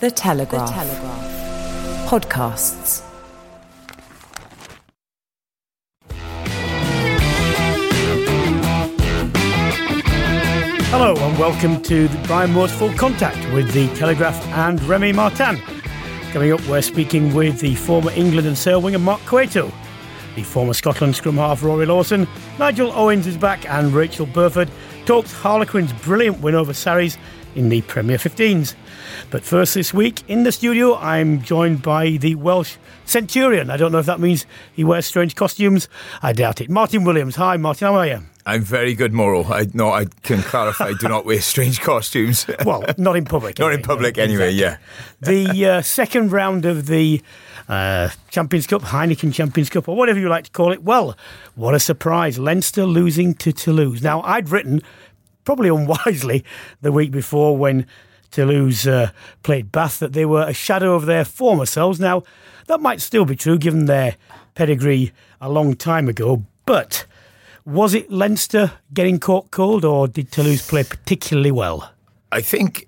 The Telegraph. Telegraph. Podcasts. Hello and welcome to the Brian Moore's Full Contact with the Telegraph and Remy Martin. Coming up, we're speaking with the former England and Sale winger Mark Cueto, the former Scotland scrum half Rory Lawson, Nigel Owens is back, and Rachael Burford talks Harlequins' brilliant win over Sarries in the Premier 15s. But first, this week in the studio, I'm joined by the Welsh Centurion. I don't know if that means he wears strange costumes. I doubt it. Martyn Williams. Hi, Martyn. How are you? I'm very good, Moro. I no, I can clarify. Do not wear strange costumes. Well, not in public. not anyway. in public, anyway. Yeah. The uh, second round of the uh, Champions Cup, Heineken Champions Cup, or whatever you like to call it. Well, what a surprise! Leinster losing to Toulouse. Now, I'd written probably unwisely the week before when Toulouse uh, played Bath that they were a shadow of their former selves. Now, that might still be true given their pedigree a long time ago, but was it Leinster getting caught cold or did Toulouse play particularly well? I think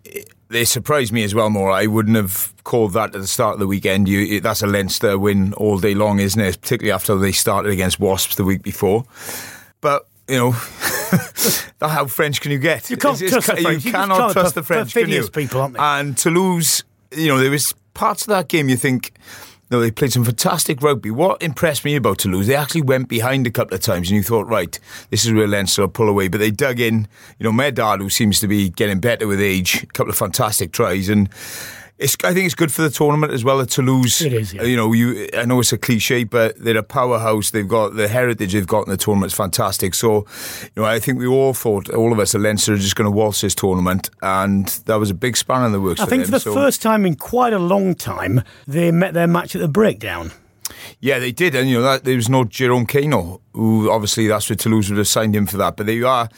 they surprised me as well. More, I wouldn't have called that at the start of the weekend. You, that's a Leinster win all day long, isn't it? Particularly after they started against Wasps the week before. But you know, how French can you get? You can't It's- trust it's- the French. You You cannot trust trust the French, can you? people, aren't they? And Toulouse, you know, there was parts of that game you think. No, they played some fantastic rugby. What impressed me about Toulouse, they actually went behind a couple of times, and you thought, right, this is where Leinster will pull away. But they dug in. You know, Medard, who seems to be getting better with age, a couple of fantastic tries, and it's, I think it's good for the tournament as well. At Toulouse, It is, yeah. You know, you. I know it's a cliche, but they're a powerhouse. They've got the heritage they've got in the tournament is fantastic. So, you know, I think we all thought, all of us at Leinster, are just going to waltz this tournament, and that was a big span in the works. I for think them. for the So- first time in quite a long time, they met their match at the breakdown. Yeah, they did, and you know that there was no Jerome Kaino, who obviously that's what Toulouse would have signed him for that. But they are,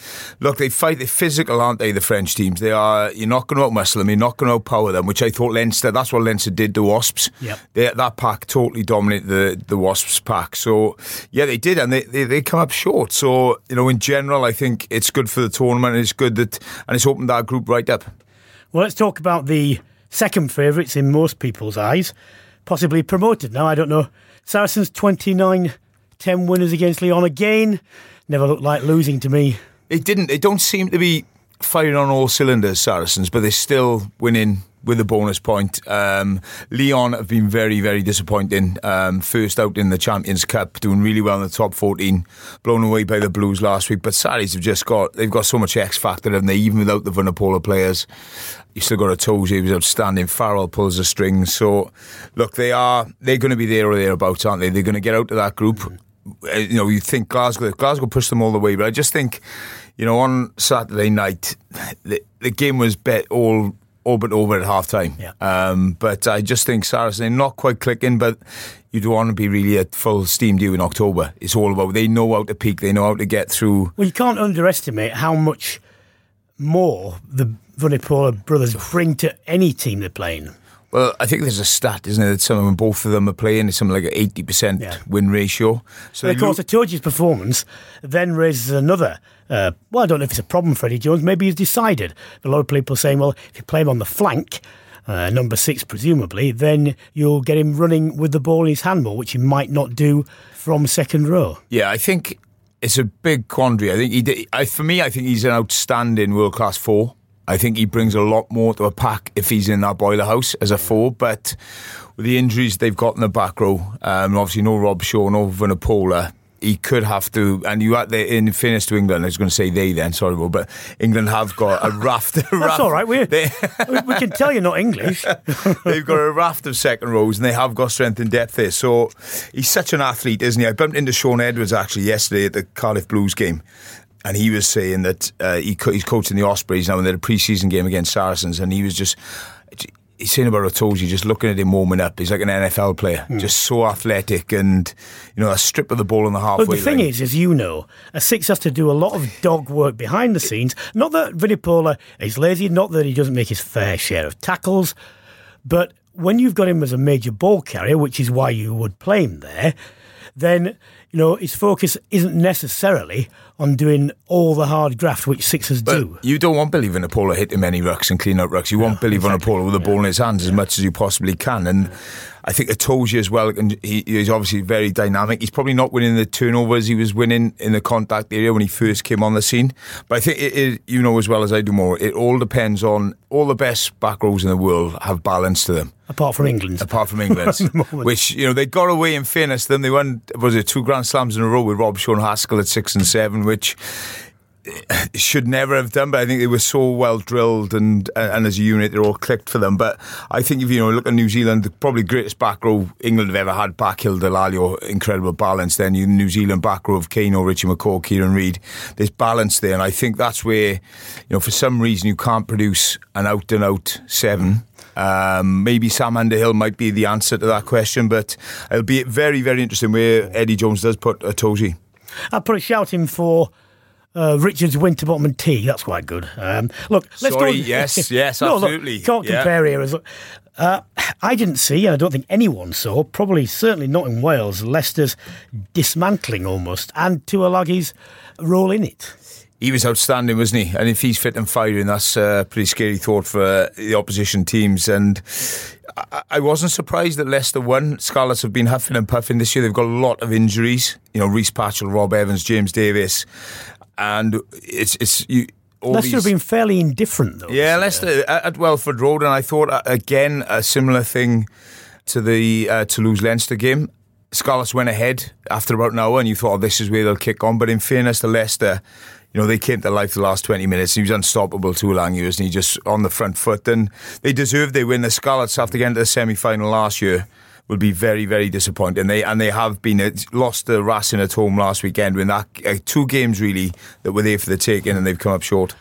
look, they fight. They're physical, aren't they? The French teams. They are. You're not going to outmuscle them. You're not going to outpower them. Which I thought Leinster. That's what Leinster did to Wasps. Yep. They, that pack totally dominated the the Wasps pack. So yeah, they did, and they, they they come up short. So you know, in general, I think it's good for the tournament. It's good that, and it's opened that group right up. Well, let's talk about the second favourites in most people's eyes, possibly promoted. Now, I don't know. Saracens 29 10 winners against Lyon again. Never looked like losing to me. It didn't. They don't seem to be firing on all cylinders, Saracens, but they're still winning with a bonus point. Um, Lyon have been very, very disappointing. Um, first out in the Champions Cup, doing really well in the top 14, blown away by the Blues last week. But Sarries have just got, they've got so much X factor, haven't they? Even without the Vunipola players, you still got Itoje, he was outstanding. Farrell pulls the strings. So, look, they are, they're going to be there or thereabouts, aren't they? They're going to get out of that group. Uh, You know, you think Glasgow, Glasgow pushed them all the way, but I just think, you know, on Saturday night, the, the game was bet all all but over at half time. Yeah. Um, but I just think Saracen not quite clicking, but you don't want to be really at full steam due in October. It's all about they know how to peak, they know how to get through. Well, you can't underestimate how much more the Vunipola brothers bring to any team they're playing. Well, I think there's a stat, isn't it, that some of them, both of them are playing, it's something like an eighty percent Yeah. win ratio. So of course, look- Itoje's performance then raises another. Uh, well, I don't know if it's a problem for Eddie Jones. Maybe he's decided. A lot of people are saying, well, if you play him on the flank, uh, number six presumably, then you'll get him running with the ball in his hand more, which he might not do from second row. Yeah, I think it's a big quandary. I think he did. I, for me, I think he's an outstanding world class four. I think he brings a lot more to a pack if he's in that boiler house as a four. But with the injuries they've got in the back row, um, obviously no Robshaw, no Vunipola, he could have to, and you at the in fairness to England, I was going to say they then, sorry, Will, but England have got a raft. A That's raft all right. We, they, we, we can tell you're not English. they've got a raft of second rows, and they have got strength and depth there. So he's such an athlete, isn't he? I bumped into Sean Edwards actually yesterday at the Cardiff Blues game. And he was saying that uh, he, co- he's coaching the Ospreys now, and they had a pre-season game against Saracens, and he was just he's saying about Itoje, just looking at him warming up, he's like an NFL player, Hmm. just so athletic and, you know, a strip of the ball in the halfway But the thing line. is, as you know, a six has to do a lot of dog work behind the scenes. Not that Vunipola is lazy, not that he doesn't make his fair share of tackles, but when you've got him as a major ball carrier, which is why you would play him there, then you know his focus isn't necessarily on doing all the hard graft which sixers But do. you don't want Billy Vunipola hitting many rucks and clean up rucks. You want Billy Vunipola with the ball in his hands as much as you possibly can. And I think Itoje as well, and he, he's obviously very dynamic. He's probably not winning the turnovers he was winning in the contact area when he first came on the scene. But I think, it, it, you know as well as I do more, it all depends on all the best back rows in the world have balance to them. Apart from England, apart from England, which you know they got away. In fairness, Then they won was it two Grand Slams in a row with Rob and Haskell at six and seven, which should never have done. But I think they were so well drilled and and as a unit they're all clicked for them. But I think if you know look at New Zealand, the probably greatest back row England have ever had, back Hill Dallaglio, incredible balance. Then you New Zealand back row of Kaino, Richie McCaw, Kieran Read. There's balance there, and I think that's where you know for some reason you can't produce an out and out seven. Um, maybe Sam Underhill might be the answer to that question, but it'll be very, very interesting where Eddie Jones does put Itoje. I'd put a shout in for uh, Richard's Winterbottom and Teague. That's quite good. Um, look, let's Sorry, go. yes, yes, no, look, absolutely. can't Yeah. compare. Look, Uh, I didn't see, and I don't think anyone saw, probably certainly not in Wales, Leicester's dismantling almost, and Tuilagi's role in it. He was outstanding, wasn't he? And if he's fit and firing, that's a pretty scary thought for uh, the opposition teams. And I, wasn't surprised that Leicester won. Scarlets have been huffing and puffing this year. They've got a lot of injuries. You know, Rhys Patchell, Rob Evans, James Davies, and it's it's you. All Leicester these, have been fairly indifferent, though. Yeah, Leicester at at Welford Road, and I thought uh, again a similar thing to the uh, Toulouse Leinster game. Scarlets went ahead after about an hour, and you thought oh, this is where they'll kick on. But in fairness to Leicester, you know they came to life the last twenty minutes. He was unstoppable. Tuilagi was, and he just on the front foot, and they deserved their win. The Scarlets after getting to the semi final last year. Will be very, very disappointing. They and they have been it's lost to Racing at home last weekend. When that uh, two games really that were there for the taking, and they've come up short.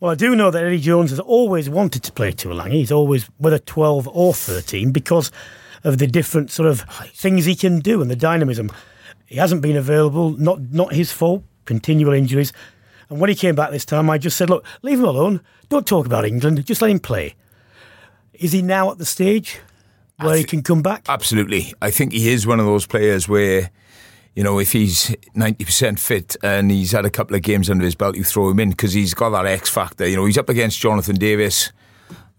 Well, I do know that Eddie Jones has always wanted to play Tuilagi. He's always, whether 12 or 13, because of the different sort of things he can do and the dynamism. He hasn't been available, not not his fault, continual injuries. And when he came back this time, I just said, look, leave him alone. Don't talk about England. Just let him play. Is he now at the stage where he can come back? Absolutely. I think he is one of those players where, you know, if he's 90% fit and he's had a couple of games under his belt, you throw him in because he's got that X factor. You know, he's up against Jonathan Davies,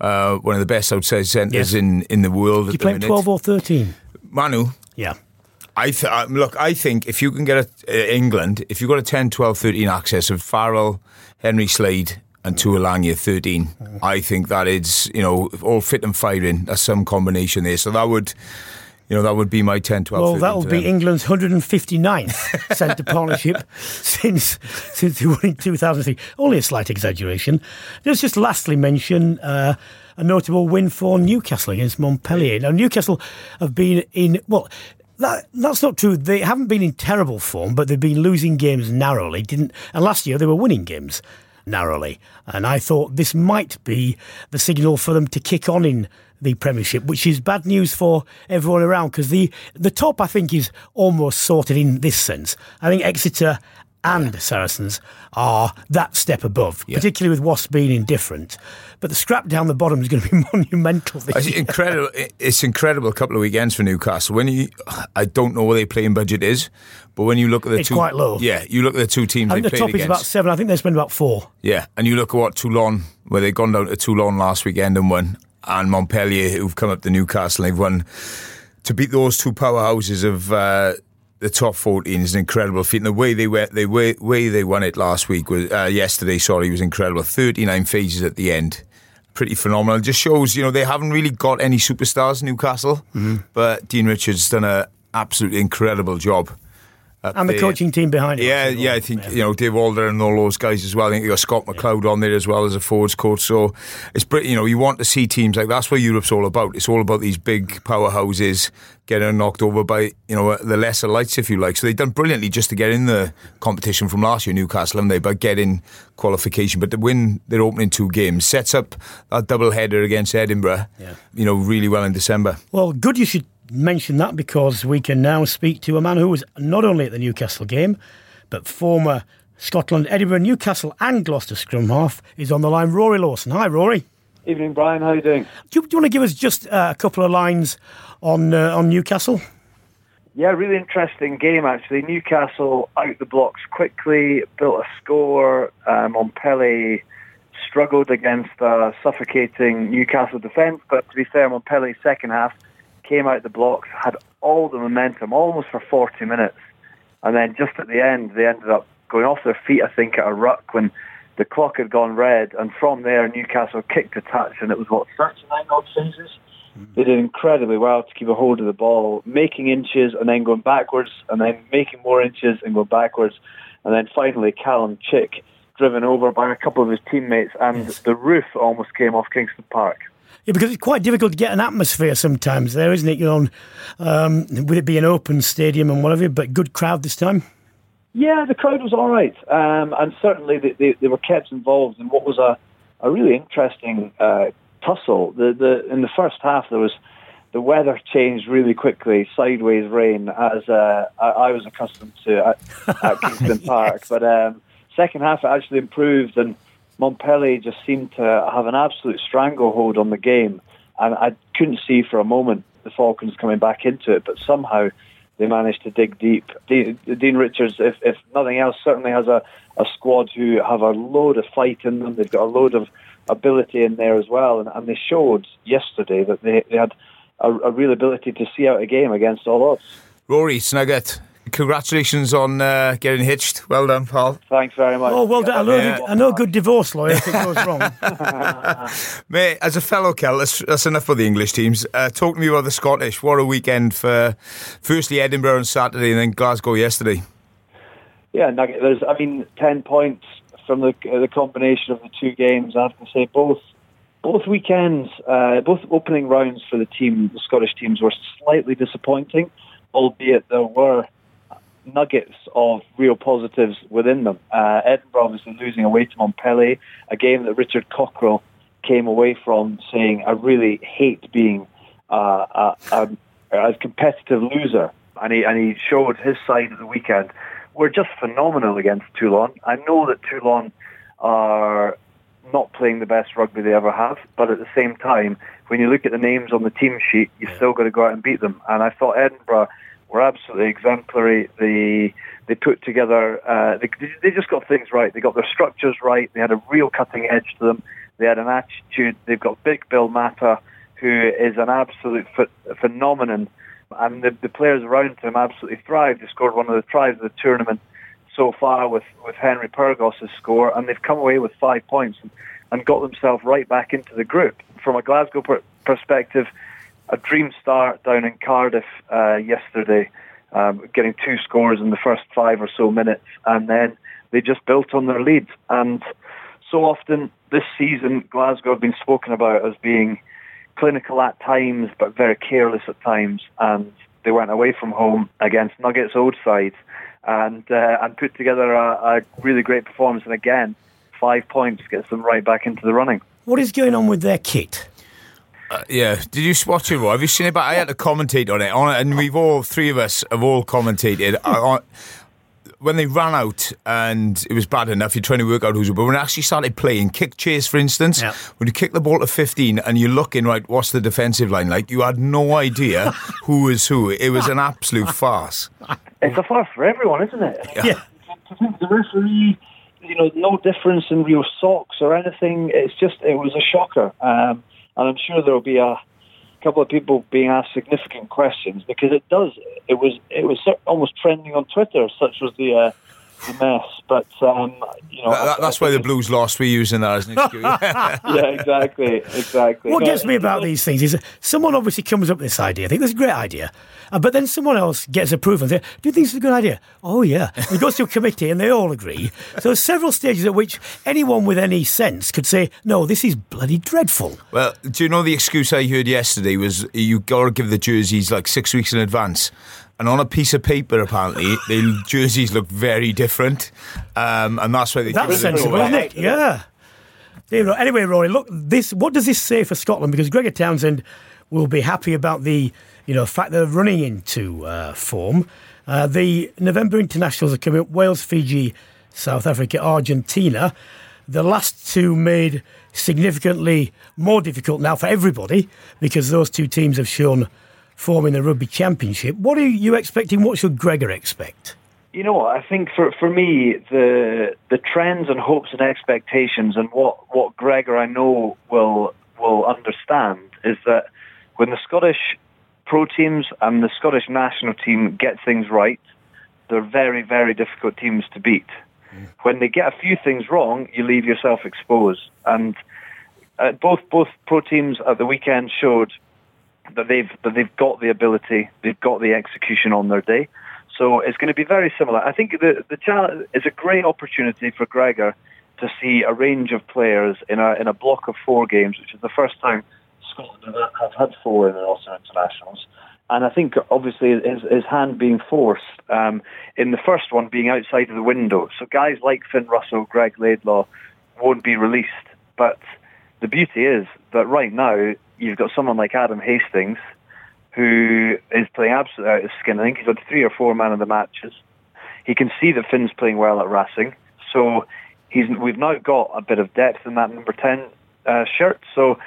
uh, one of the best outside centres Yes. in, in the world. you at the play 12 or 13? Manu, Yeah. I th- um, look. I think if you can get a, uh, England, if you've got a 10, 12, 13 access of Farrell, Henry Slade, and at 13, I think that is, you know, all fit and firing. That's some combination there. So that would, you know, that would be my 10, 12, Well, that would be. England's 159th centre partnership since since they won in 2003. Only a slight exaggeration. Let's just lastly mention uh, a notable win for Newcastle against Montpellier. Now, Newcastle have been in, well, that, that's not true. They haven't been in terrible form, but they've been losing games narrowly. Didn't and last year they were winning games narrowly. And I thought this might be the signal for them to kick on in the Premiership, which is bad news for everyone around because the the top I think is almost sorted in this sense. I think Exeter and Saracens are that step above, particularly with Wasps being indifferent. But the scrap down the bottom is going to be monumental. This It's year. incredible. It's incredible. A couple of weekends for Newcastle. When you, I don't know what their playing budget is, but when you look at the It's two, quite low. Yeah, you look at the two teams I think the top is about seven. I think they spend about four. Yeah, and you look at what Toulon, where they've gone down to Toulon last weekend and won, and Montpellier, who've come up to Newcastle and they've won. To beat those two powerhouses of uh, the top 14 is an incredible feat. And the way they went, the way, way they won it last week was uh, yesterday. Sorry, was incredible. 39 phases at the end, pretty phenomenal. Just shows you know they haven't really got any superstars Newcastle, mm-hmm. but Dean Richards done an absolutely incredible job and the coaching team behind it. Yeah, yeah, I think yeah. you know Dave Walder and all those guys as well. I think you got Scott McLeod on there as well as a forwards coach. So it's pretty, you know you want to see teams like that's what Europe's all about. It's all about these big powerhouses getting knocked over by you know the lesser lights, if you like. So they've done brilliantly just to get in the competition from last year, Newcastle, and they by getting qualification. But to win their opening two games sets up that double header against Edinburgh. Yeah. You know really well in December. Well, good. You should mention that because we can now speak to a man who was not only at the Newcastle game, but former Scotland, Edinburgh, Newcastle, and Gloucester scrum half is on the line. Rory Lawson. Hi, Rory. Evening, Brian. How are you doing? Do you, do you want to give us just uh, a couple of lines on uh, on Newcastle? Yeah, really interesting game actually. Newcastle out the blocks quickly, built a score. Um, Montpellier struggled against a suffocating Newcastle defence, but to be fair, Montpellier's second half came out the blocks, had all the momentum almost for 40 minutes. And then just at the end, they ended up going off their feet, I think, at a ruck when the clock had gone red. And from there, Newcastle kicked a touch, and it was, what, 39 odd phases? Mm-hmm. They did incredibly well to keep a hold of the ball, making inches and then going backwards, and then making more inches and going backwards. And then finally, Callum Chick driven over by a couple of his teammates, and yes. the roof almost came off Kingston Park. Yeah, because it's quite difficult to get an atmosphere sometimes there, isn't it? You know, um, would it be an open stadium and whatever, but good crowd this time? Yeah, the crowd was all right, um, and certainly they, they, they, were kept involved in what was a, a really interesting uh, tussle. The, the, in the first half, there was the weather changed really quickly, sideways rain, as uh, I, I, was accustomed to at, at Kingston yes. Park. But um, second half, it actually improved, and Montpellier just seemed to have an absolute stranglehold on the game, and I couldn't see for a moment the Falcons coming back into it, but somehow they managed to dig deep. Dean, Dean Richards, if, if nothing else, certainly has a, a squad who have a load of fight in them. They've got a load of ability in there as well, and, and they showed yesterday that they, they had a, a real ability to see out a game against all odds. Rory Snugget, congratulations on uh, getting hitched. Well done, Paul. Thanks very much. Oh, well done. I know, yeah. I know a good divorce lawyer if it goes wrong. Mate, as a fellow Celt, that's, that's enough for the English teams. Uh, talk to me about the Scottish. What a weekend for firstly Edinburgh on Saturday and then Glasgow yesterday. Yeah, Nugget, there's, I mean, 10 points from the, uh, the combination of the two games. I have to say, both both weekends, uh, both opening rounds for the team, the Scottish teams, were slightly disappointing, albeit there were nuggets of real positives within them. Uh, Edinburgh obviously losing away to Montpellier, a game that Richard Cockerill came away from saying, I really hate being uh, a, a, a competitive loser. And he, and he showed his side at the weekend. We're just phenomenal against Toulon. I know that Toulon are not playing the best rugby they ever have, but at the same time, when you look at the names on the team sheet, you still got to go out and beat them. And I thought Edinburgh were absolutely exemplary. They they put together. Uh, they, they just got things right. They got their structures right. They had a real cutting edge to them. They had an attitude. They've got Big Bill Mata, who is an absolute ph- phenomenon, and the, the players around him absolutely thrived. They scored one of the tries of the tournament so far with with Henry Pyrgos' score, and they've come away with five points and, and got themselves right back into the group. From a Glasgow per- perspective a dream start down in Cardiff uh, yesterday, um, getting two scores in the first five or so minutes, and then they just built on their lead. And so often this season, Glasgow have been spoken about as being clinical at times, but very careless at times. And they went away from home against Nuggets' old side and uh, and put together a, a really great performance. And again, five points gets them right back into the running. What is going on with their kit? Uh, yeah, did you watch it? Have you seen it? But I had to commentate on it, on it, and we've all three of us have all commentated. on, when they ran out and it was bad enough, you're trying to work out who's. But when they actually started playing kick chase, for instance, yeah. when you kick the ball to 15 and you're looking right, what's the defensive line like? You had no idea who is who. It was an absolute farce. It's a farce for everyone, isn't it? Yeah. yeah. The referee, you know, no difference in real socks or anything. It's just, it was a shocker. Um, and I'm sure there'll be a couple of people being asked significant questions because it does. It was it was almost trending on Twitter. Such was the. Uh, the mess. But um, you know, that, that's why the Blues lost. We're using that as an excuse. yeah, exactly, exactly. What gets me about these things is someone obviously comes up with this idea. I think that's a great idea, uh, but then someone else gets approval and says, "Do you think it's a good idea?" Oh yeah. It goes to a committee and they all agree. So there's several stages at which anyone with any sense could say, "No, this is bloody dreadful." Well, do you know the excuse I heard yesterday was you got to give the jerseys like six weeks in advance and on a piece of paper, apparently, the jerseys look very different, um, and that's why they. That's sensible, isn't it? Yeah. Anyway, Rory, look, this. What does this say for Scotland? Because Gregor Townsend will be happy about the, you know, fact they're running into uh, form. Uh, the November internationals are coming up: Wales, Fiji, South Africa, Argentina. The last two made significantly more difficult now for everybody because those two teams have shown form in the Rugby Championship. What are you expecting? What should Gregor expect? You know what? I think for, for me, the the trends and hopes and expectations and what, what Gregor I know will will understand is that when the Scottish pro teams and the Scottish national team get things right, they're very, very difficult teams to beat. Mm. When they get a few things wrong, you leave yourself exposed. And uh, both both pro teams at the weekend showed that they've that they've got the ability, they've got the execution on their day. So it's going to be very similar. I think the the challenge is a great opportunity for Gregor to see a range of players in a in a block of four games, which is the first time Scotland have had four in the Ulster Internationals. And I think obviously his, his hand being forced um, in the first one being outside of the window. So guys like Finn Russell, Greg Laidlaw won't be released. But the beauty is that right now you've got someone like Adam Hastings who is playing absolutely out of his skin. I think he's had three or four man of the matches. He can see that Finn's playing well at Racing, so he's we've now got a bit of depth in that number ten uh, shirt. So,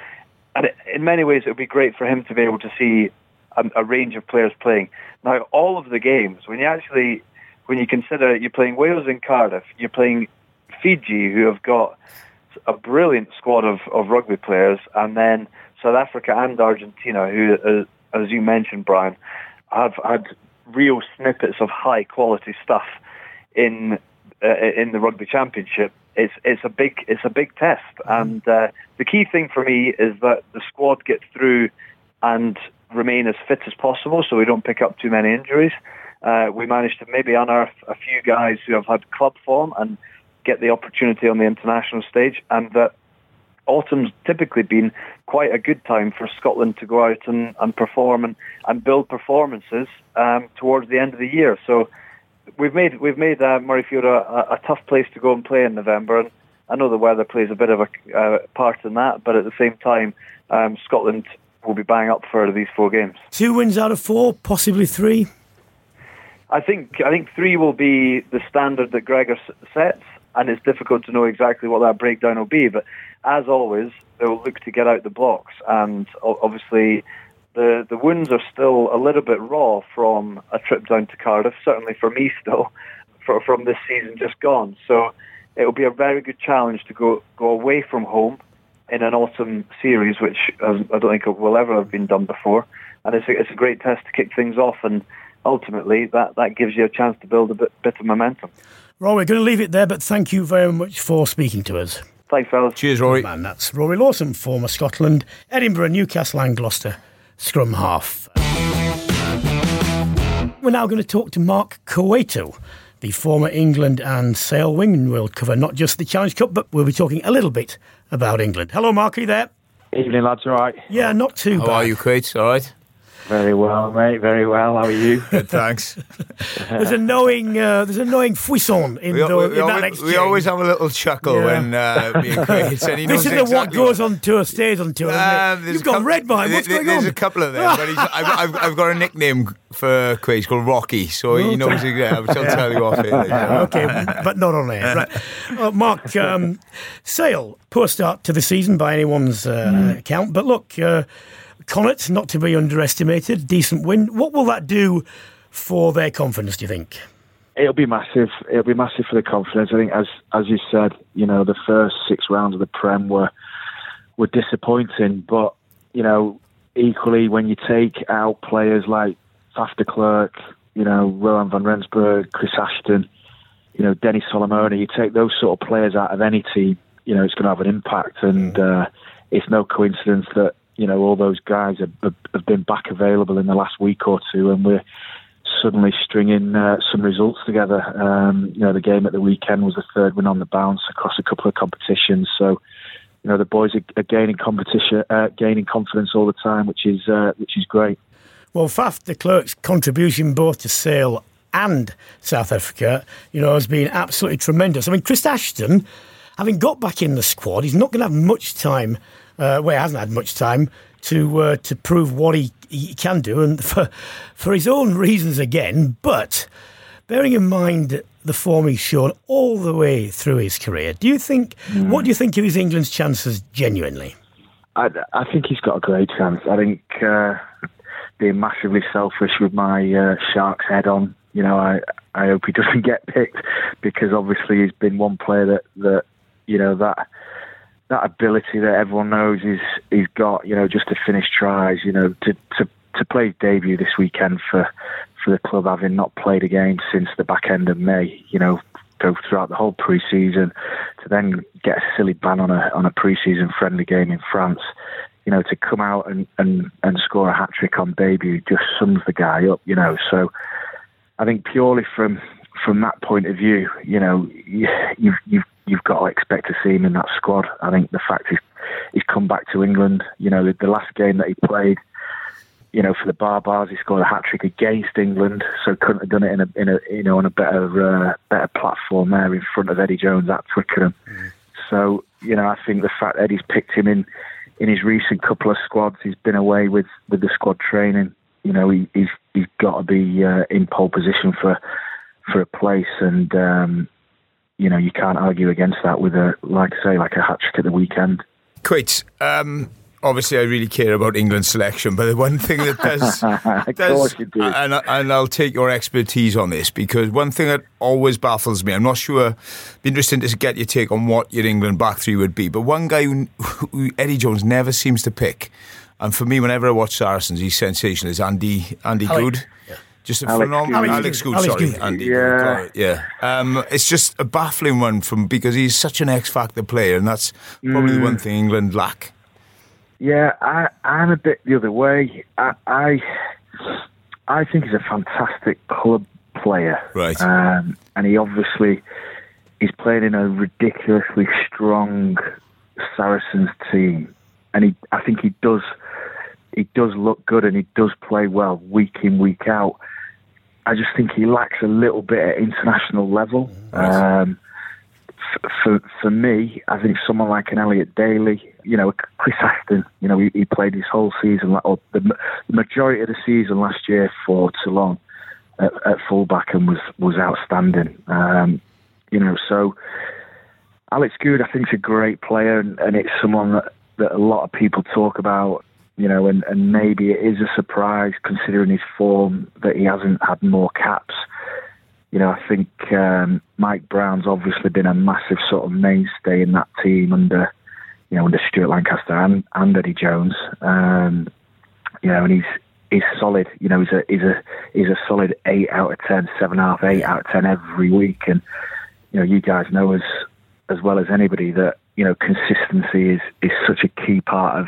and it, in many ways, it would be great for him to be able to see a, a range of players playing. Now, all of the games, when you actually when you consider you're playing Wales in Cardiff, you're playing Fiji, who have got a brilliant squad of, of rugby players, and then South Africa and Argentina, who, uh, as you mentioned, Brian, have had real snippets of high quality stuff in uh, in the rugby championship. It's it's a big it's a big test, mm-hmm. and uh, the key thing for me is that the squad gets through and remain as fit as possible, so we don't pick up too many injuries. Uh, we managed to maybe unearth a few guys who have had club form and get the opportunity on the international stage, and that autumn's typically been quite a good time for Scotland to go out and, and perform and, and build performances um, towards the end of the year. So we've made we've made uh, Murrayfield a, a, tough place to go and play in November, and I know the weather plays a bit of a uh, part in that, but at the same time, um, Scotland will be bang up for these four games. Two wins out of four, possibly three. I think I think three will be the standard that Gregor sets and it's difficult to know exactly what that breakdown will be. But as always, they will look to get out the blocks, and obviously the the wounds are still a little bit raw from a trip down to Cardiff. Certainly for me, still for, from this season just gone. So it will be a very good challenge to go go away from home in an autumn series, which I don't think will ever have been done before. And it's a, it's a great test to kick things off, and ultimately that, that gives you a chance to build a bit, bit of momentum. Rory, we're going to leave it there, but thank you very much for speaking to us. Thanks, fellas. Cheers, Rory. Oh, man, that's Rory Lawson, former Scotland, Edinburgh, Newcastle, and Gloucester scrum half. We're now going to talk to Mark Cueto, the former England and Sale wing. We'll cover not just the Challenge Cup, but we'll be talking a little bit about England. Hello, Mark, are you there? Evening, lads. All right. Yeah, not too How bad. How are you, Quate? All right. Very well, mate. Very well. How are you? Good, thanks. there's a knowing, uh, there's a knowing frisson in, we, the, we, in we that always, exchange. We always have a little chuckle yeah. when uh, me and Craig and he This isn't exactly what goes on tour stays on tour. Um, You've got red behind. What's there, going there's on? There's a couple of them, but I've, I've, I've, got a nickname for Craig. Called Rocky, so okay. he knows exactly. Which I'll tell you off here. okay, but not on air. Right. Uh, Mark, um, Sale, poor start to the season by anyone's uh, mm. account, but look. Connacht, not to be underestimated, decent win. What will that do for their confidence, do you think? It'll be massive. It'll be massive for the confidence. I think, as as you said, you know, the first six rounds of the Prem were were disappointing, but you know, equally, when you take out players like Faf de Klerk, you know, Rohan van Rensburg, Chris Ashton, you know, Denny Solomona, you take those sort of players out of any team, you know, it's going to have an impact. And uh, it's no coincidence that, you know, all those guys have, have been back available in the last week or two, and we're suddenly stringing uh, some results together. Um, you know, the game at the weekend was the third win on the bounce across a couple of competitions. So, you know, the boys are, are gaining competition, uh, gaining confidence all the time, which is uh, which is great. Well, Faf de Klerk's contribution both to Sale and South Africa, you know, has been absolutely tremendous. I mean, Chris Ashton, having got back in the squad, he's not going to have much time. Uh, well, he hasn't had much time to uh, to prove what he, he can do, and for for his own reasons again. But bearing in mind the form he's shown all the way through his career, do you think? Mm. What do you think of his England's chances genuinely? I, I think he's got a great chance. I think uh, being massively selfish with my uh, Sharks head on, you know, I I hope he doesn't get picked because obviously he's been one player that that you know that that ability that everyone knows he's he's got, you know, just to finish tries, you know, to to to play his debut this weekend for for the club, having not played a game since the back end of May, you know, go throughout the whole pre-season, to then get a silly ban on a on a pre-season friendly game in France, you know, to come out and and and score a hat trick on debut just sums the guy up, you know. So I think purely from from that point of view, you know, you, you've you've you've got to expect to see him in that squad. I think the fact he's, he's come back to England, you know, the, the last game that he played, you know, for the Baa-Baas, he scored a hat trick against England, so couldn't have done it in a, in a you know, on a better, uh, better platform there in front of Eddie Jones at Twickenham. Mm. So, you know, I think the fact that Eddie's picked him in, in his recent couple of squads, he's been away with, with the squad training. You know, he, he's he's got to be uh, in pole position for for a place, and um, you know, you can't argue against that with a, like I say, like a hat trick at the weekend. Quite. Um, obviously, I really care about England's selection, but the one thing that does, does do. and, and I'll take your expertise on this because one thing that always baffles me, I'm not sure, be interesting to get your take on what your England back three would be, but one guy who, who Eddie Jones never seems to pick, and for me, whenever I watch Saracens, he's sensational, is Andy, Andy Goode. Just a phenomenal Alex, Alex Goode, sorry, Goode. Andy. Yeah, yeah. Um, it's just a baffling one from because he's such an X factor player, and that's probably mm. the one thing England lack. Yeah, I, I'm a bit the other way. I, I, I think he's a fantastic club player, right? Um, and he obviously he's playing in a ridiculously strong Saracens team, and he, I think he does he does look good and he does play well week in week out. I just think he lacks a little bit at international level. Um, for for me, I think someone like an Elliot Daly, you know, Chris Ashton, you know, he, he played his whole season, or the, the majority of the season last year for Toulon at, at fullback and was was outstanding. Um, you know, so Alex Goode, I think, is a great player, and, and it's someone that, that a lot of people talk about you know, and, and maybe it is a surprise considering his form that he hasn't had more caps. You know, I think um, Mike Brown's obviously been a massive sort of mainstay in that team under, you know, under Stuart Lancaster and, and Eddie Jones. Um, you know, and he's he's solid. You know, he's a he's a he's a solid eight out of ten, seven and a half, eight out of ten every week. And you know, you guys know as as well as anybody that you know consistency is is such a key part of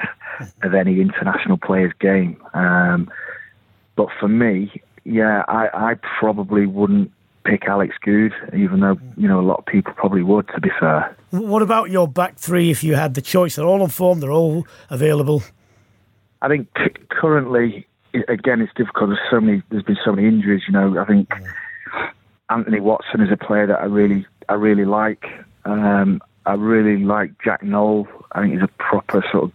of any international player's game. Um, but for me, yeah, I, I probably wouldn't pick Alex Goode, even though you know a lot of people probably would. To be fair, what about your back three? If you had the choice, they're all on form, they're all available. I think currently, again, it's difficult. There's so many. There's been so many injuries. You know, I think Anthony Watson is a player that I really, I really like. Um, I really like Jack Nowell. I think he's a proper sort of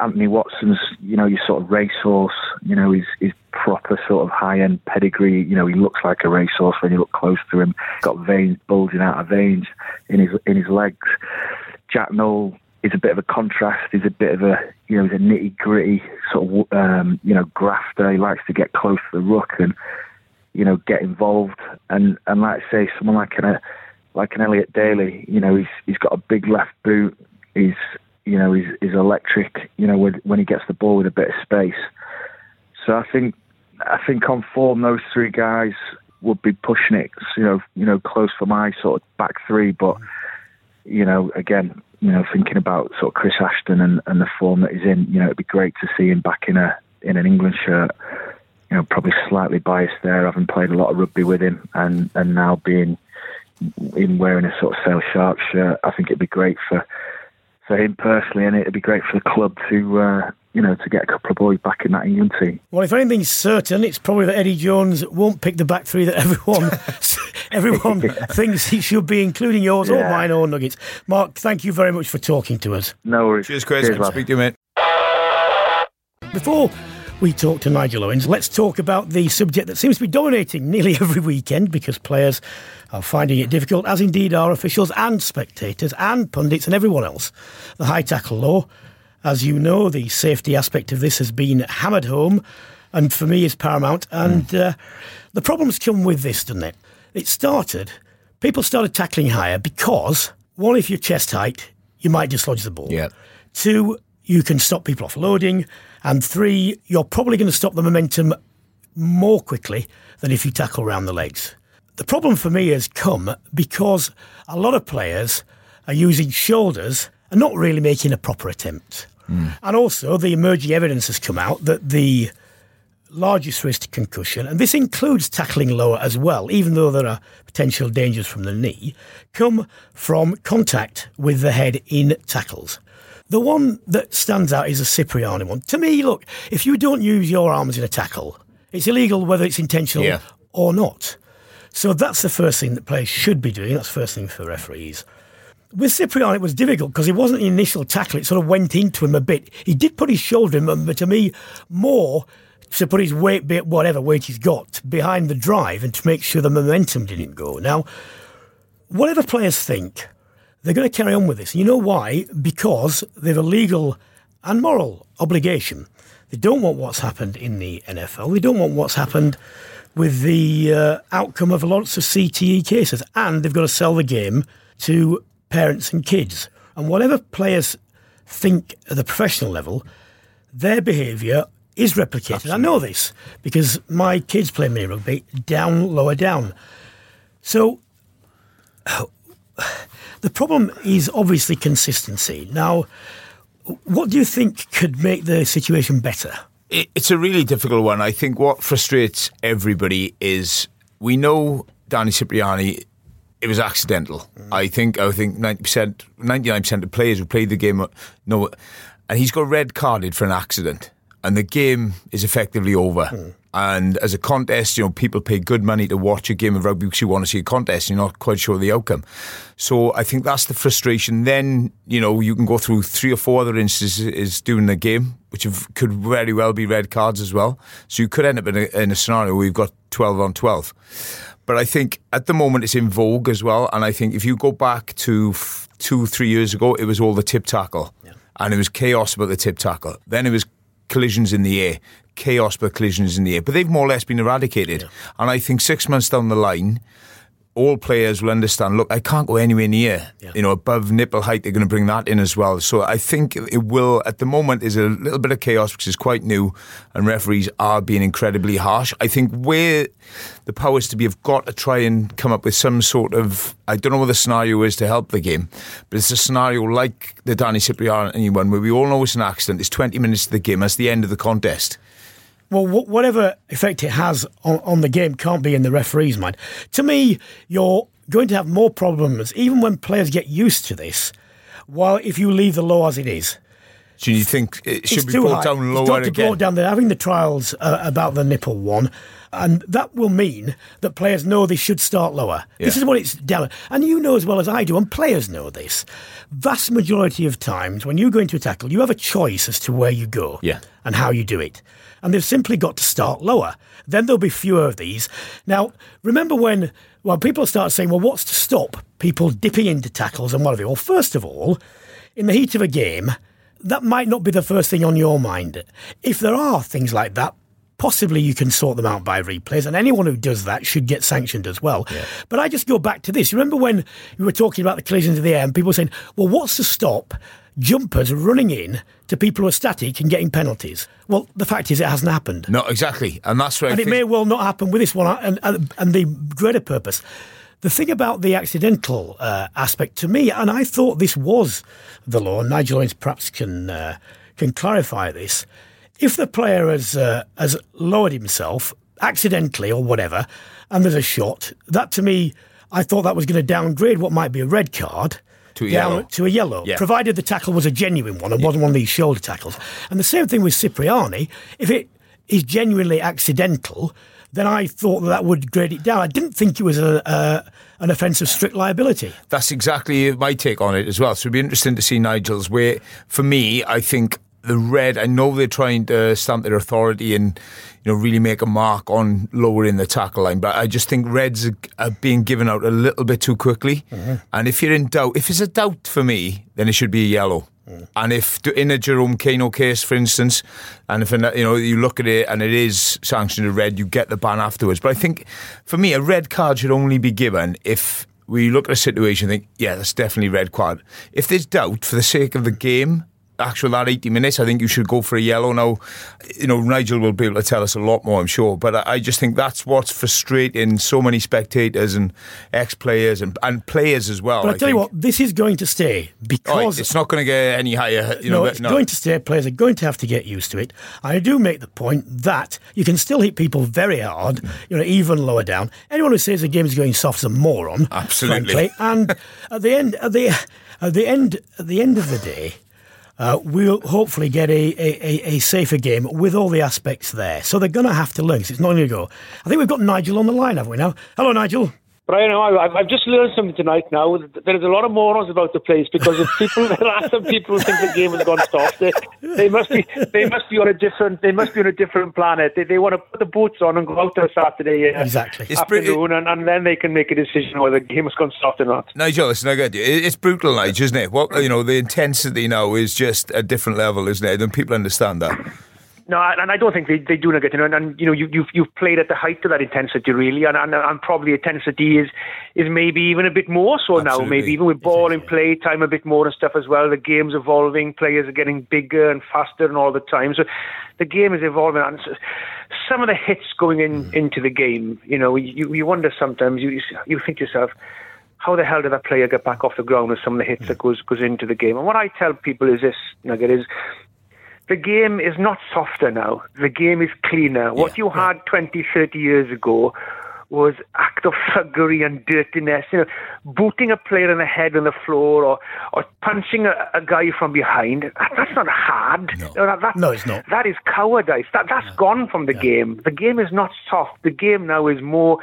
Anthony Watson's, you know, your sort of racehorse. You know, he's, he's proper sort of high end pedigree. You know, he looks like a racehorse when you look close to him. Got veins bulging out of veins in his in his legs. Jack Nowell is a bit of a contrast. He's a bit of a you know, he's a nitty gritty sort of um, you know grafter. He likes to get close to the ruck and you know get involved. And and like say, someone like an like an Elliot Daly, you know, he's he's got a big left boot. He's you know, is, is electric. You know, when, when he gets the ball with a bit of space. So I think I think on form, those three guys would be pushing it. You know, you know, close for my sort of back three. But you know, again, you know, thinking about sort of Chris Ashton and, and the form that he's in, you know, it'd be great to see him back in a in an England shirt. You know, probably slightly biased there, having played a lot of rugby with him, and and now being in wearing a sort of Sale Shark shirt. I think it'd be great for for him personally, and it'd be great for the club to uh, you know to get a couple of boys back in that England team. Well, if anything's certain, it's probably that Eddie Jones won't pick the back three that everyone everyone yeah. thinks he should be, including yours yeah. or mine or Nuggets. Mark, thank you very much for talking to us. No worries. Cheers, Chris. Cheers, Speak to you, mate. Before we talk to Nigel Owens, let's talk about the subject that seems to be dominating nearly every weekend because players are finding it difficult, as indeed are officials and spectators and pundits and everyone else. The high tackle law. As you know, the safety aspect of this has been hammered home and for me is paramount. And mm. uh, the problems come with this, doesn't it? It started, people started tackling higher because, one, if you're chest height, you might dislodge the ball. Yeah. Two, you can stop people offloading. And three, you're probably going to stop the momentum more quickly than if you tackle around the legs. The problem for me has come because a lot of players are using shoulders and not really making a proper attempt. Mm. And also, the emerging evidence has come out that the largest risk to concussion, and this includes tackling lower as well, even though there are potential dangers from the knee, come from contact with the head in tackles. The one that stands out is a Cipriani one. To me, look, if you don't use your arms in a tackle, it's illegal whether it's intentional yeah. or not. So that's the first thing that players should be doing. That's the first thing for referees. With Cipriani, it was difficult because it wasn't the initial tackle. It sort of went into him a bit. He did put his shoulder in, but to me, more to put his weight, whatever weight he's got, behind the drive and to make sure the momentum didn't go. Now, whatever players think, they're going to carry on with this. You know why? Because they've a legal and moral obligation. They don't want what's happened in the NFL. They don't want what's happened with the uh, outcome of lots of CTE cases, and they've got to sell the game to parents and kids. And whatever players think at the professional level, their behaviour is replicated. Absolutely. I know this because my kids play mini rugby down, lower down. So the problem is obviously consistency. Now, what do you think could make the situation better? It's a really difficult one. I think what frustrates everybody is we know Danny Cipriani. It was accidental. Mm. I think. I think ninety percent, ninety nine percent of players who played the game know, and he's got red carded for an accident, and the game is effectively over. Mm. And as a contest, you know, people pay good money to watch a game of rugby because you want to see a contest. You're not quite sure of the outcome. So I think that's the frustration. Then, you know, you can go through three or four other instances during the game, which have, could very well be red cards as well. So you could end up in a, in a scenario where you've got 12 on 12. But I think at the moment it's in vogue as well. And I think if you go back to f- two, three years ago, it was all the tip tackle. Yeah. And it was chaos about the tip tackle. Then it was collisions in the air chaos but collisions in the air. But they've more or less been eradicated. Yeah. And I think six months down the line, all players will understand. Look, I can't go anywhere near, yeah. you know, above nipple height. They're going to bring that in as well. So I think it will. At the moment, is a little bit of chaos, because it's quite new, and referees are being incredibly harsh. I think where the powers to be have got to try and come up with some sort of. I don't know what the scenario is to help the game, but it's a scenario like the Danny Cipriani one, where we all know it's an accident. It's 20 minutes to the game. That's the end of the contest well, whatever effect it has on, on the game can't be in the referee's mind. To me, you're going to have more problems, even when players get used to this, while if you leave the law as it is. So you think it should it's be brought high. down lower it's got to again? Brought down. They're having the trials uh, about the nipple one, and that will mean that players know they should start lower. Yeah. This is what it's down. And you know as well as I do, and players know this. Vast majority of times when you go into a tackle, you have a choice as to where you go yeah. and how you do it and they've simply got to start lower. Then there'll be fewer of these. Now, remember when well, people start saying, well, what's to stop people dipping into tackles and whatever? Well, first of all, in the heat of a game, that might not be the first thing on your mind. If there are things like that, possibly you can sort them out by replays, and anyone who does that should get sanctioned as well. Yeah. But I just go back to this. Remember when we were talking about the collisions of the air and people were saying, well, what's to stop jumpers running in to people who are static and getting penalties. Well, the fact is, it hasn't happened. No, exactly, and that's right. And it may well not happen with this one, and, and, and the greater purpose. The thing about the accidental uh, aspect to me, and I thought this was the law, Nigel Owens perhaps can uh, can clarify this. If the player has uh, has lowered himself accidentally or whatever, and there's a shot, that to me, I thought that was going to downgrade what might be a red card To a down yellow. to a yellow, Yeah. provided the tackle was a genuine one and wasn't one of these shoulder tackles. And the same thing with Cipriani. If it is genuinely accidental, then I thought that, that would grade it down. I didn't think it was a, a, an offence of strict liability. That's exactly my take on it as well. So it'd be interesting to see Nigel's. Where for me, I think the red. I know they're trying to stamp their authority and you know really make a mark on lowering the tackle line, but I just think reds are, are being given out a little bit too quickly. Mm-hmm. And if you're in doubt, if it's a doubt for me, then it should be a yellow. Mm. And if in a Jerome Kaino case, for instance, and if you know you look at it and it is sanctioned a red, you get the ban afterwards. But I think for me, a red card should only be given if we look at a situation and think, yeah, that's definitely red card. If there's doubt for the sake of the game, actual that 80 minutes, I think you should go for a yellow. Now, you know, Nigel will be able to tell us a lot more, I'm sure. But I, I just think that's what's frustrating so many spectators and ex players and, and players as well. But I, tell you what, this is going to stay Oh, because it's not going to get any higher. You no, know, it's going to stay. Players are going to have to get used to it. I do make the point that you can still hit people very hard, you know, even lower down. Anyone who says the game is going soft is a moron. Absolutely. frankly. And at the end, at the at the end, at the end of the day. Uh, we'll hopefully get a, a, a- safer game with all the aspects there. So they're going to have to learn it's not going to go. I think we've got Nigel on the line, haven't we now? Hello, Nigel. Brian, I- I've, I've just learned something tonight now. There's a lot of morons about the place because if people, there are some people who think the game has gone soft. They, they must be, they must be on a different, they must be on a different planet. They, they want to put the boots on and go out on a Saturday uh, Exactly. It's pretty- afternoon, and, and then they can make a decision whether the game has gone soft or not. Nigel, listen, I get you. It's brutal, Nigel, isn't it? What you know, the intensity now is just a different level, isn't it? And people understand that. No, and I don't think they, they do not get to know. And, and you know, you, you've you've played at the height of that intensity, really, and and, and probably intensity is is maybe even a bit more so now. Maybe even with ball and play time a bit more and stuff as well. The game's evolving, players are getting bigger and faster and all the time. So the game is evolving. And some of the hits going in mm. into the game, you know, you you wonder sometimes. You you think to yourself. How the hell did that player get back off the ground with some of the hits mm. that goes goes into the game? And what I tell people is this, Nugget, is the game is not softer now. The game is cleaner. What you had 20, 30 years ago was act of thuggery and dirtiness. You know, booting a player in the head on the floor or, or punching a, a guy from behind. That, that's not hard. No. Know, that, that- No, it's not. That is cowardice. That, that's gone from the game. The game is not soft. The game now is more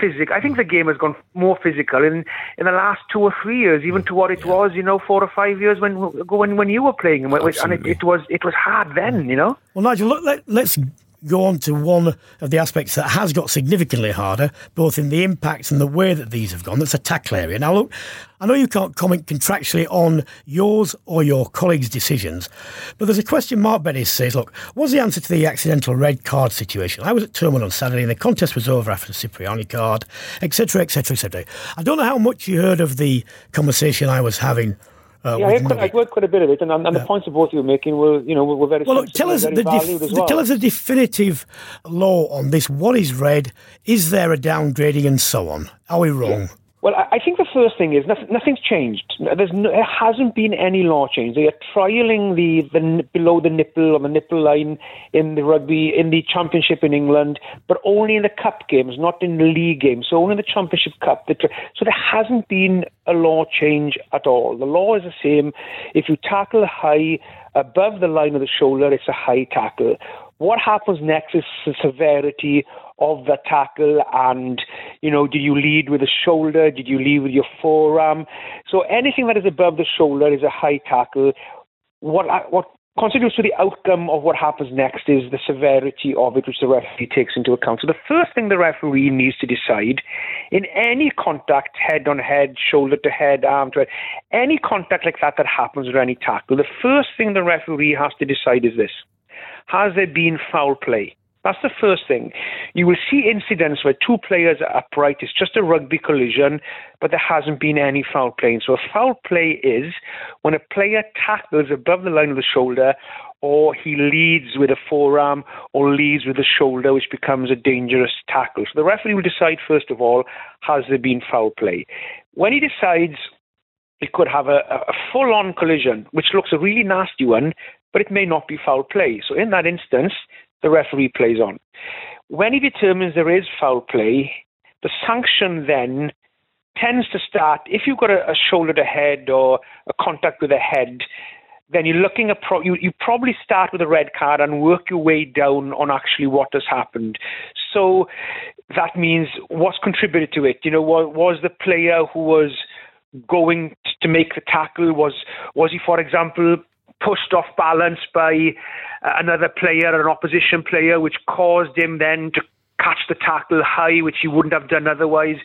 physical. I think the game has gone more physical in in the last two or three years, even to what it was, you know, four or five years when ago when, when you were playing, and, and it, it was it was hard then, you know. Well, Nigel, look, let, let's go on to one of the aspects that has got significantly harder, both in the impact and the way that these have gone. That's a tackle area. Now, look, I know you can't comment contractually on yours or your colleagues' decisions, but there's a question Mark Bettis says, look, what's the answer to the accidental red card situation? I was at Thomond on Saturday and the contest was over after the Cipriani card, etc., etc., etc. I don't know how much you heard of the conversation I was having uh, Yeah, I quite, I heard quite a bit of it, and, and the points that both you were making were, you know, were, very Well, look, tell us the def- well. tell us the definitive law on this. What is red? Is there a downgrading and so on? Are we wrong? Well, I think the first thing is nothing, nothing's changed. There's no, there hasn't been any law change. They are trialing the, the below the nipple or the nipple line in the rugby in the championship in England, but only in the cup games, not in the league games. So only in the championship cup. They tr- So there hasn't been a law change at all. The law is the same. If you tackle high above the line of the shoulder, it's a high tackle. What happens next is the severity of the tackle and you know did you lead with the shoulder? Did you lead with your forearm? So anything that is above the shoulder is a high tackle. What what contributes to the outcome of what happens next is the severity of it which the referee takes into account. So the first thing the referee needs to decide in any contact head on head shoulder to head arm to head any contact like that that happens or any tackle the first thing the referee has to decide is this. Has there been foul play That's the first thing. You will see incidents where two players are upright. It's just a rugby collision, but there hasn't been any foul play. So a foul play is when a player tackles above the line of the shoulder or he leads with a forearm or leads with a shoulder, which becomes a dangerous tackle. So the referee will decide, first of all, has there been foul play? When he decides it could have a, a full on collision, which looks a really nasty one, but it may not be foul play. So in that instance, the referee plays on. When he determines there is foul play, the sanction then tends to start if you've got a, a shoulder to head or a contact with a head then you're looking at pro- you, you probably start with a red card and work your way down on actually what has happened. So that means what's contributed to it. You know, was, was the player who was going to make the tackle was was he, for example, pushed off balance by uh, another player, an opposition player, which caused him then to catch the tackle high, which he wouldn't have done otherwise?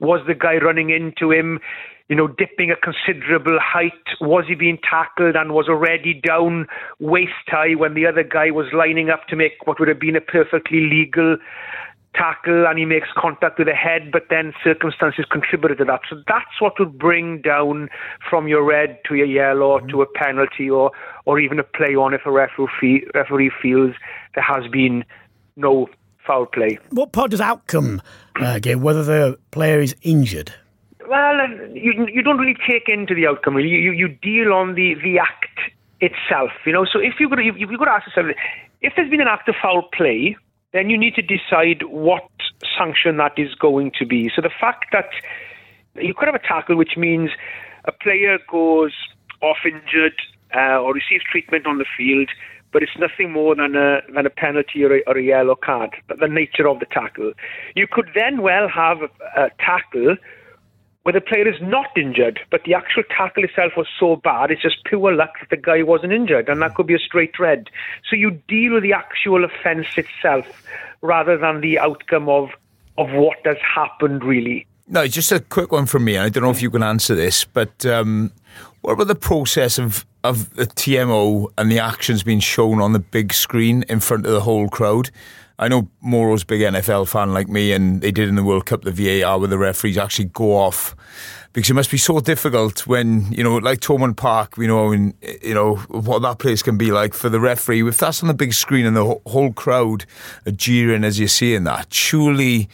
Was the guy running into him, you know, dipping a considerable height? Was he being tackled and was already down waist high when the other guy was lining up to make what would have been a perfectly legal tackle and he makes contact with the head, but then circumstances contributed to that. So that's what would bring down from your red to your yellow mm-hmm. to a penalty or, or even a play on if a referee, referee feels there has been no foul play. What part does outcome uh, give, whether the player is injured? Well, you, you don't really take into the outcome. Really. You, you deal on the, the act itself. You know, so if you've got to, you've got to ask yourself, if there's been an act of foul play, then you need to decide what sanction that is going to be. So the fact that you could have a tackle, which means a player goes off injured uh, or receives treatment on the field, but it's nothing more than a than a penalty or a, or a yellow card. But The nature of the tackle. You could then well have a, a tackle where the player is not injured, but the actual tackle itself was so bad, it's just pure luck that the guy wasn't injured, and that could be a straight red. So you deal with the actual offence itself rather than the outcome of of what has happened, really. No, just a quick one from me. I don't know if you can answer this, but um, what about the process of of the TMO and the actions being shown on the big screen in front of the whole crowd? I know Moro's big NFL fan like me, and they did in the World Cup the VAR where the referees actually go off because it must be so difficult when you know, like Thomond Park, you know, and you know what that place can be like for the referee. If that's on the big screen and the whole crowd are jeering as you're seeing that, surely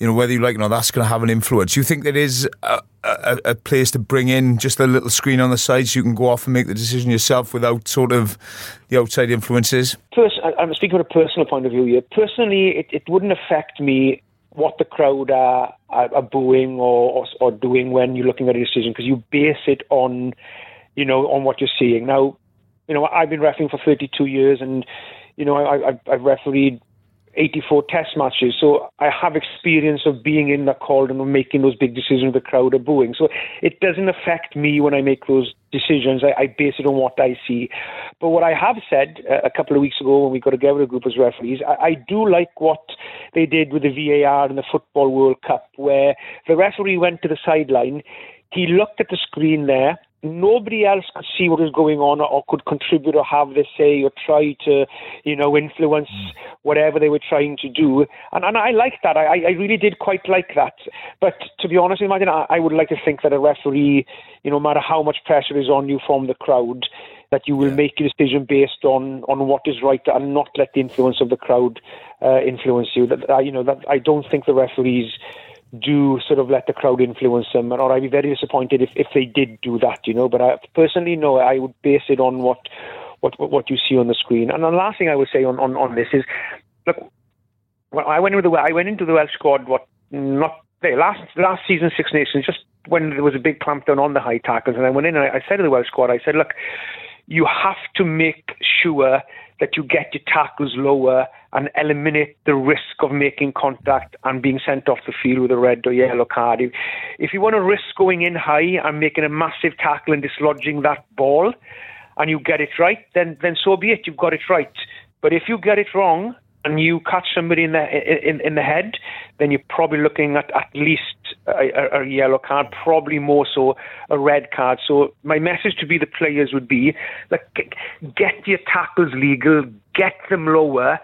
you know, whether you like it or not, that's going to have an influence. You think there is a, a, a, place to bring in just a little screen on the side so you can go off and make the decision yourself without sort of the outside influences? Pers- I'm speaking from a personal point of view here. Personally, it, it wouldn't affect me what the crowd are, are, are booing or, or, or doing when you're looking at a decision because you base it on, you know, on what you're seeing. Now, you know, I've been refereeing for 32 years and, you know, I, I've refereed 84 test matches. So I have experience of being in the cauldron and making those big decisions the crowd are booing. So it doesn't affect me when I make those decisions. I, I base it on what I see. But what I have said uh, a couple of weeks ago when we got together a group as referees, I, I do like what they did with the VAR in the Football World Cup, where the referee went to the sideline. He looked at the screen there nobody else could see what was going on or could contribute or have their say or try to, you know, influence mm. whatever they were trying to do. And, and I liked that. I, I really did quite like that. But to be honest, imagine I, I would like to think that a referee, you know, no matter how much pressure is on you from the crowd, that you will yeah. make a decision based on, on what is right and not let the influence of the crowd uh, influence you. That uh, you know that I don't think the referees do sort of let the crowd influence them, or I'd be very disappointed if, if they did do that, you know. But I, personally, no, I would base it on what what what you see on the screen. And the last thing I would say on, on, on this is, look, well, I went into the I went into the Welsh squad what not there last last season Six Nations just when there was a big clampdown on the high tackles, and I went in and I, I said to the Welsh squad, I said, look, you have to make sure that you get your tackles lower and eliminate the risk of making contact and being sent off the field with a red or yellow card. If, you want to risk going in high and making a massive tackle and dislodging that ball, and you get it right, then then so be it. You've got it right. But if you get it wrong and you catch somebody in the in, in the head, then you're probably looking at at least a, a, yellow card, probably more so a red card. So my message to be the players would be, like, get your tackles legal, get them lower,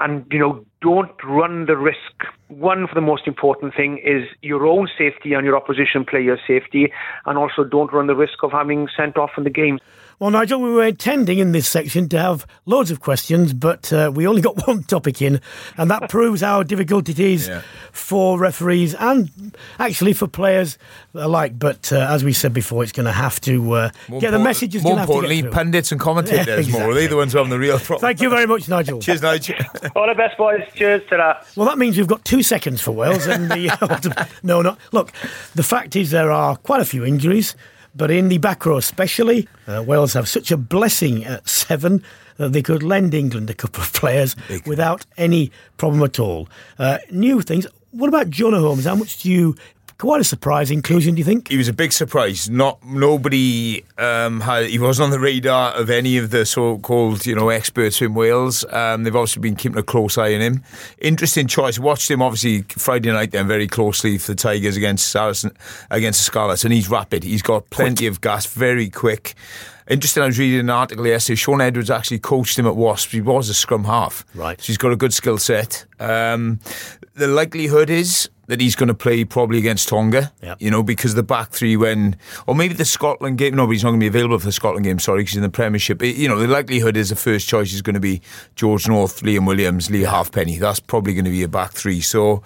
and you know don't run the risk. One for the most important thing is your own safety and your opposition player's safety, and also don't run the risk of having sent off in the game. Well, Nigel, we were intending in this section to have loads of questions, but uh, we only got one topic in, and that proves how difficult it is yeah. for referees and actually for players alike. But uh, as we said before, it's going to have to uh, get the messages. More importantly, pundits and commentators yeah, exactly. more. They're the ones who have the real problem. Thank you very much, Nigel. Cheers, Nigel. All the best, boys. Cheers to that. Well, that means we've got two seconds for Wales. and the no, no. Look, the fact is there are quite a few injuries. But in the back row, especially, uh, Wales have such a blessing at seven that they could lend England a couple of players without any problem at all. Uh, new things. What about Jonah Holmes? How much do you Quite a surprise inclusion, do you think? He was a big surprise. Not nobody um, had. He wasn't on the radar of any of the so-called you know experts in Wales. Um, they've obviously been keeping a close eye on him. Interesting choice. Watched him obviously Friday night then very closely for the Tigers against Saracen against the Scarlets, and he's rapid. He's got plenty of gas, very quick. Interesting, I was reading an article yesterday. Shaun Edwards actually coached him at Wasps. He was a scrum half. Right. So he's got a good skill set. Um, the likelihood is that he's going to play probably against Tonga, yep. you know, because the back three when, or maybe the Scotland game, no, but he's not going to be available for the Scotland game, sorry, because he's in the Premiership. It, you know, the likelihood is the first choice is going to be George North, Liam Williams, Leigh Halfpenny. That's probably going to be a back three. So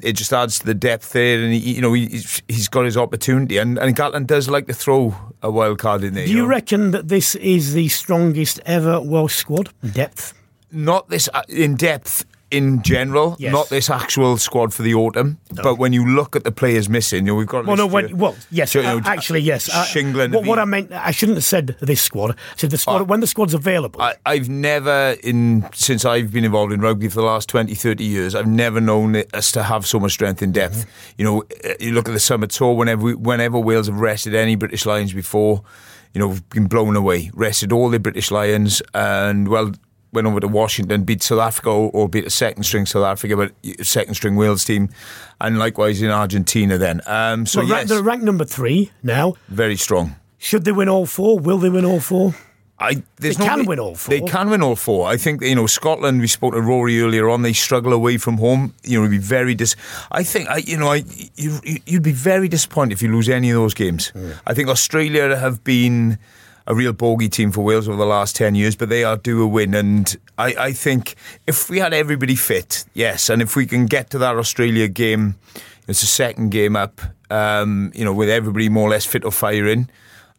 it just adds to the depth there, and, he, you know, he's, he's got his opportunity. And, and Gatland does like to throw a wild card in there. Do you, know? reckon that this is the strongest ever Welsh squad? Depth? Not this uh, in depth in general, yes. not this actual squad for the autumn. No. But when you look at the players missing, you know, we've got. Well, no, when, well, yes, you know, uh, actually, yes. Uh, Shingland. What, what, I meant, I shouldn't have said this squad. I said the squad uh, when the squad's available. I, have never, in since I've been involved in rugby for the last 20, 30 years, I've never known it as to have so much strength in depth. Mm-hmm. You know, uh, you look at the summer tour. Whenever we, whenever Wales have rested any British Lions before you know, we've been blown away. Rested all the British Lions, and well, went over to Washington, beat South Africa or beat a second string South Africa, but second string Wales team, and likewise in Argentina. Then, um, so well, yes, they're ranked number three now. Very strong. Should they win all four? Will they win all four? I, they no, can win all four. They can win all four. I think you know Scotland. We spoke to Rory earlier on. They struggle away from home. You know, be very dis. I think I, you know, I you, you'd be very disappointed if you lose any of those games. Mm. I think Australia have been a real bogey team for Wales over the last 10 years, but they are due a win. And I, I think if we had everybody fit, yes, and if we can get to that Australia game, it's a second game up, um, you know, with everybody more or less fit or firing.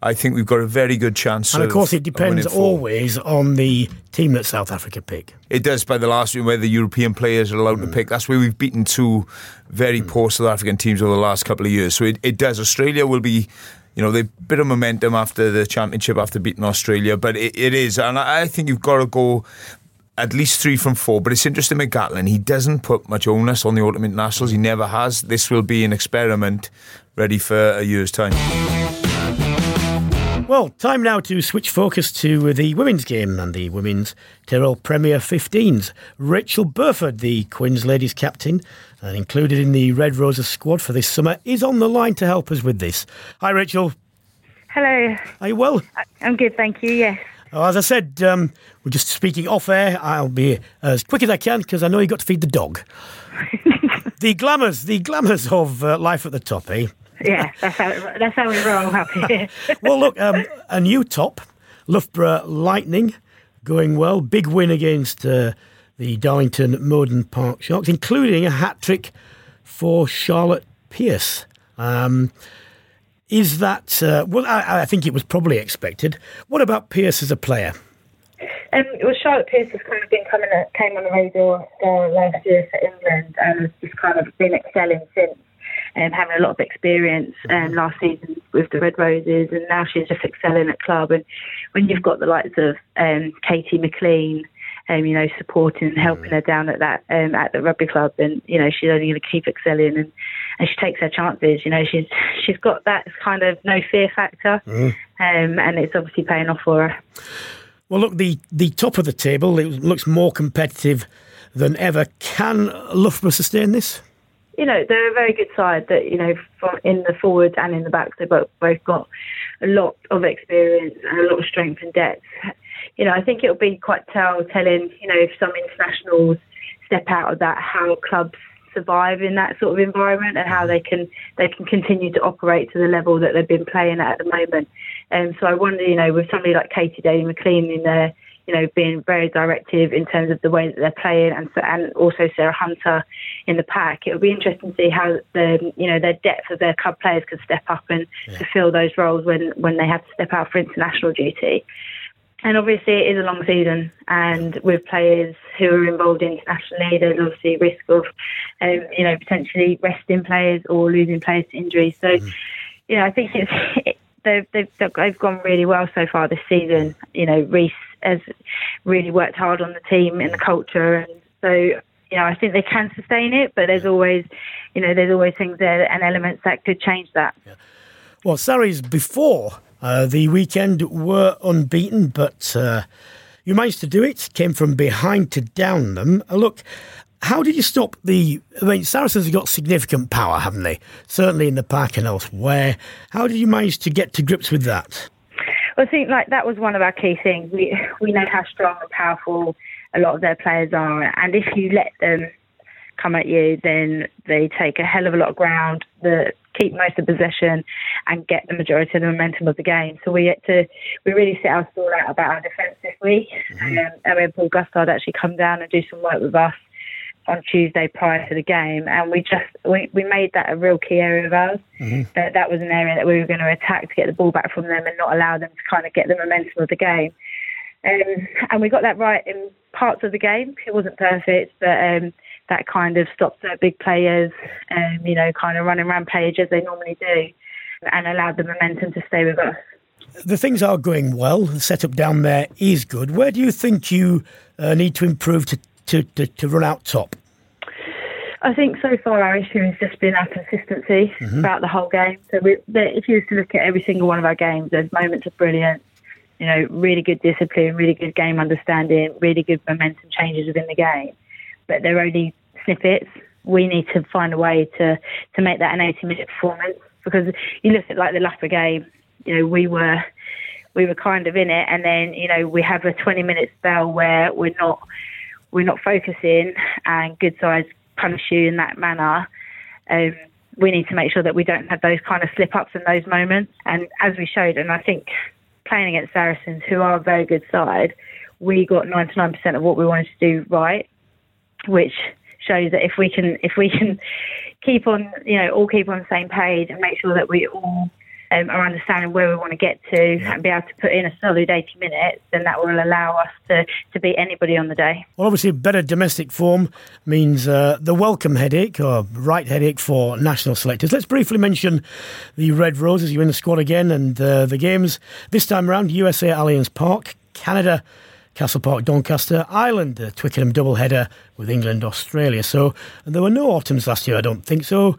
I think we've got a very good chance. And of, of course, it depends always on the team that South Africa pick. It does by the last where the European players are allowed mm. to pick. That's where we've beaten two very mm. poor South African teams over the last couple of years. So it, it does. Australia will be you know, they bit of momentum after the championship after beating Australia, but it, it is, and I think you've got to go at least three from four. But it's interesting with Gatland. He doesn't put much onus on the Ultimate Nationals. He never has. This will be an experiment ready for a year's time. Well, time now to switch focus to the women's game and the women's Tyrrell Premier 15s. Rachael Burford, the Quins ladies captain, and included in the Red Roses squad for this summer, is on the line to help us with this. Hi, Rachael. Hello. Are you well? I'm good, thank you, yes. As I said, um, we're just speaking off air. I'll be as quick as I can because I know you've got to feed the dog. the glamours, the glamours of uh, life at the top, eh? Yeah, that's how, that's how we roll up here. well, look, um, a new top, Loughborough Lightning, going well. Big win against uh, the Darlington Mowden Park Sharks, including a hat trick for Charlotte Pierce. Um, is that, uh, well, I, I, think it was probably expected. What about Pierce as a player? Um, well, Charlotte Pierce has kind of been coming, came on the radar last year for England and has just kind of been excelling since um, having a lot of experience um, last season with the Red Roses, and now she's just excelling at club. And when you've got the likes of um, Katy McLean, um, you know, supporting and helping her down at that um, at the rugby club, then you know she's only going to keep excelling, and, and she takes her chances. You know, she's she's got that kind of no fear factor, mm. um, and it's obviously paying off for her. Well, look, the the top of the table it looks more competitive than ever. Can Loughborough sustain this? You know, they're a very good side that, you know, from in the forward and in the back, they both, both got a lot of experience and a lot of strength and depth. You know, I think it'll be quite tell telling, you know, if some internationals, step out of that, how clubs survive in that sort of environment and how they can they can continue to operate to the level that they've been playing at at the moment. And um, so I wonder, you know, with somebody like Katy Daley-McLean in there, you know, being very directive in terms of the way that they're playing, and and also Sarah Hunter in the pack. It would be interesting to see how the you know their depth of their club players could step up and yeah. fulfil those roles when when they have to step out for international duty. And obviously, it is a long season, and with players who are involved internationally, there's obviously risk of, um, you know, potentially resting players or losing players to injury. So, mm. you know, I think it's it, they've, they've they've gone really well so far this season. You know, Reese has really worked hard on the team and the culture, and so you know, I think they can sustain it. But there's always, you know, there's always things there and elements that could change that. Yeah. Well, Sarries before uh, the weekend were unbeaten, but uh, you managed to do it. Came from behind to down them. Uh, look, how did you stop the? I mean, Saracens have got significant power, haven't they? Certainly in the park and elsewhere. How did you manage to get to grips with that? I think like that was one of our key things. We we know how strong and powerful a lot of their players are, and if you let them come at you, then they take a hell of a lot of ground. The keep most of the possession and get the majority of the momentum of the game. So we had to we really set our stall out about our defence this week. Mm-hmm. Um, and when Paul Gustard actually come down and do some work with us on Tuesday prior to the game, and we just we, we made that a real key area of ours. Mm-hmm. That that was an area that we were going to attack to get the ball back from them and not allow them to kind of get the momentum of the game. Um, and we got that right in parts of the game. It wasn't perfect, but um, that kind of stopped their big players, um, you know, kind of running rampage as they normally do, and allowed the momentum to stay with us. The things are going well. The setup down there is good. Where do you think you uh, need to improve to, to, to, to, run out top? I think so far our issue has just been our consistency mm-hmm. throughout the whole game. So we, if you were to look at every single one of our games, there's moments of brilliance, you know, really good discipline, really good game understanding, really good momentum changes within the game but they're only snippets. We need to find a way to, to make that an 80 minute performance because you look at like the Lapa game, you know, we were we were kind of in it, and then you know we have a 20 minute spell where we're not we're not focusing, and good sides punish you in that manner. Um, we need to make sure that we don't have those kind of slip ups in those moments. And as we showed, and I think playing against Saracens, who are a very good side, we got 99% of what we wanted to do right which shows that if we can if we can keep on you know all keep on the same page and make sure that we all um, are understanding where we want to get to yeah. and be able to put in a solid 80 minutes, then that will allow us to, to beat anybody on the day. Well, obviously, better domestic form means uh, the welcome headache or right headache for national selectors. Let's briefly mention the Red Roses. You're in the squad again, and uh, the games this time around USA Allianz Park, Canada Castle Park, Doncaster, Ireland, the Twickenham doubleheader with England, Australia. So there were no autumns last year, I don't think. So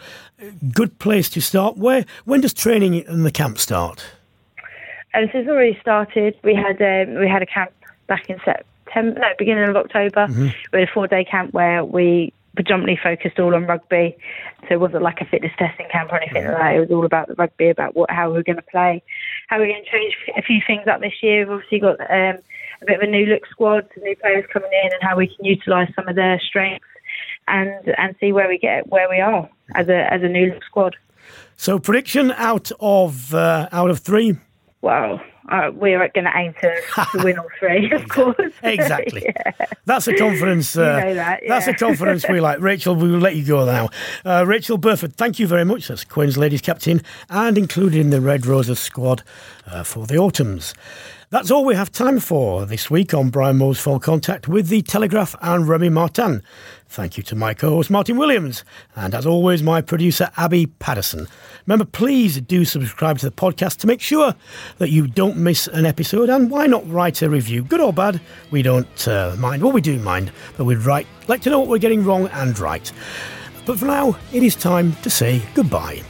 good place to start. Where when does training in the camp start? Uh, this has already started. We had um, we had a camp back in September, no, beginning of October. Mm-hmm. We had a four day camp where we predominantly focused all on rugby. So it wasn't like a fitness testing camp or anything like that. It was all about the rugby, about what how we are going to play, how we're going to change a few things up this year. We've obviously got um, a bit of a new look squad, some new players coming in, and how we can utilise some of their strengths and and see where we get where we are as a as a new look squad. So prediction out of uh, out of three. Well, uh, we're going to aim to, to win all three, of course. exactly. yeah. That's a confidence. Uh, you know that, yeah. That's a confidence we like. Rachael, we will let you go now. Uh, Rachael Burford, thank you very much. That's Quins ladies captain and included in the Red Roses squad uh, for the autumns. That's all we have time for this week on Brian Moore's Full Contact with the Telegraph and Remy Martin. Thank you to my co host Martyn Williams, and as always, my producer Abby Patterson. Remember, please do subscribe to the podcast to make sure that you don't miss an episode, and why not write a review? Good or bad, we don't uh, mind. Well, we do mind, but we'd write, like to know what we're getting wrong and right. But for now, it is time to say goodbye.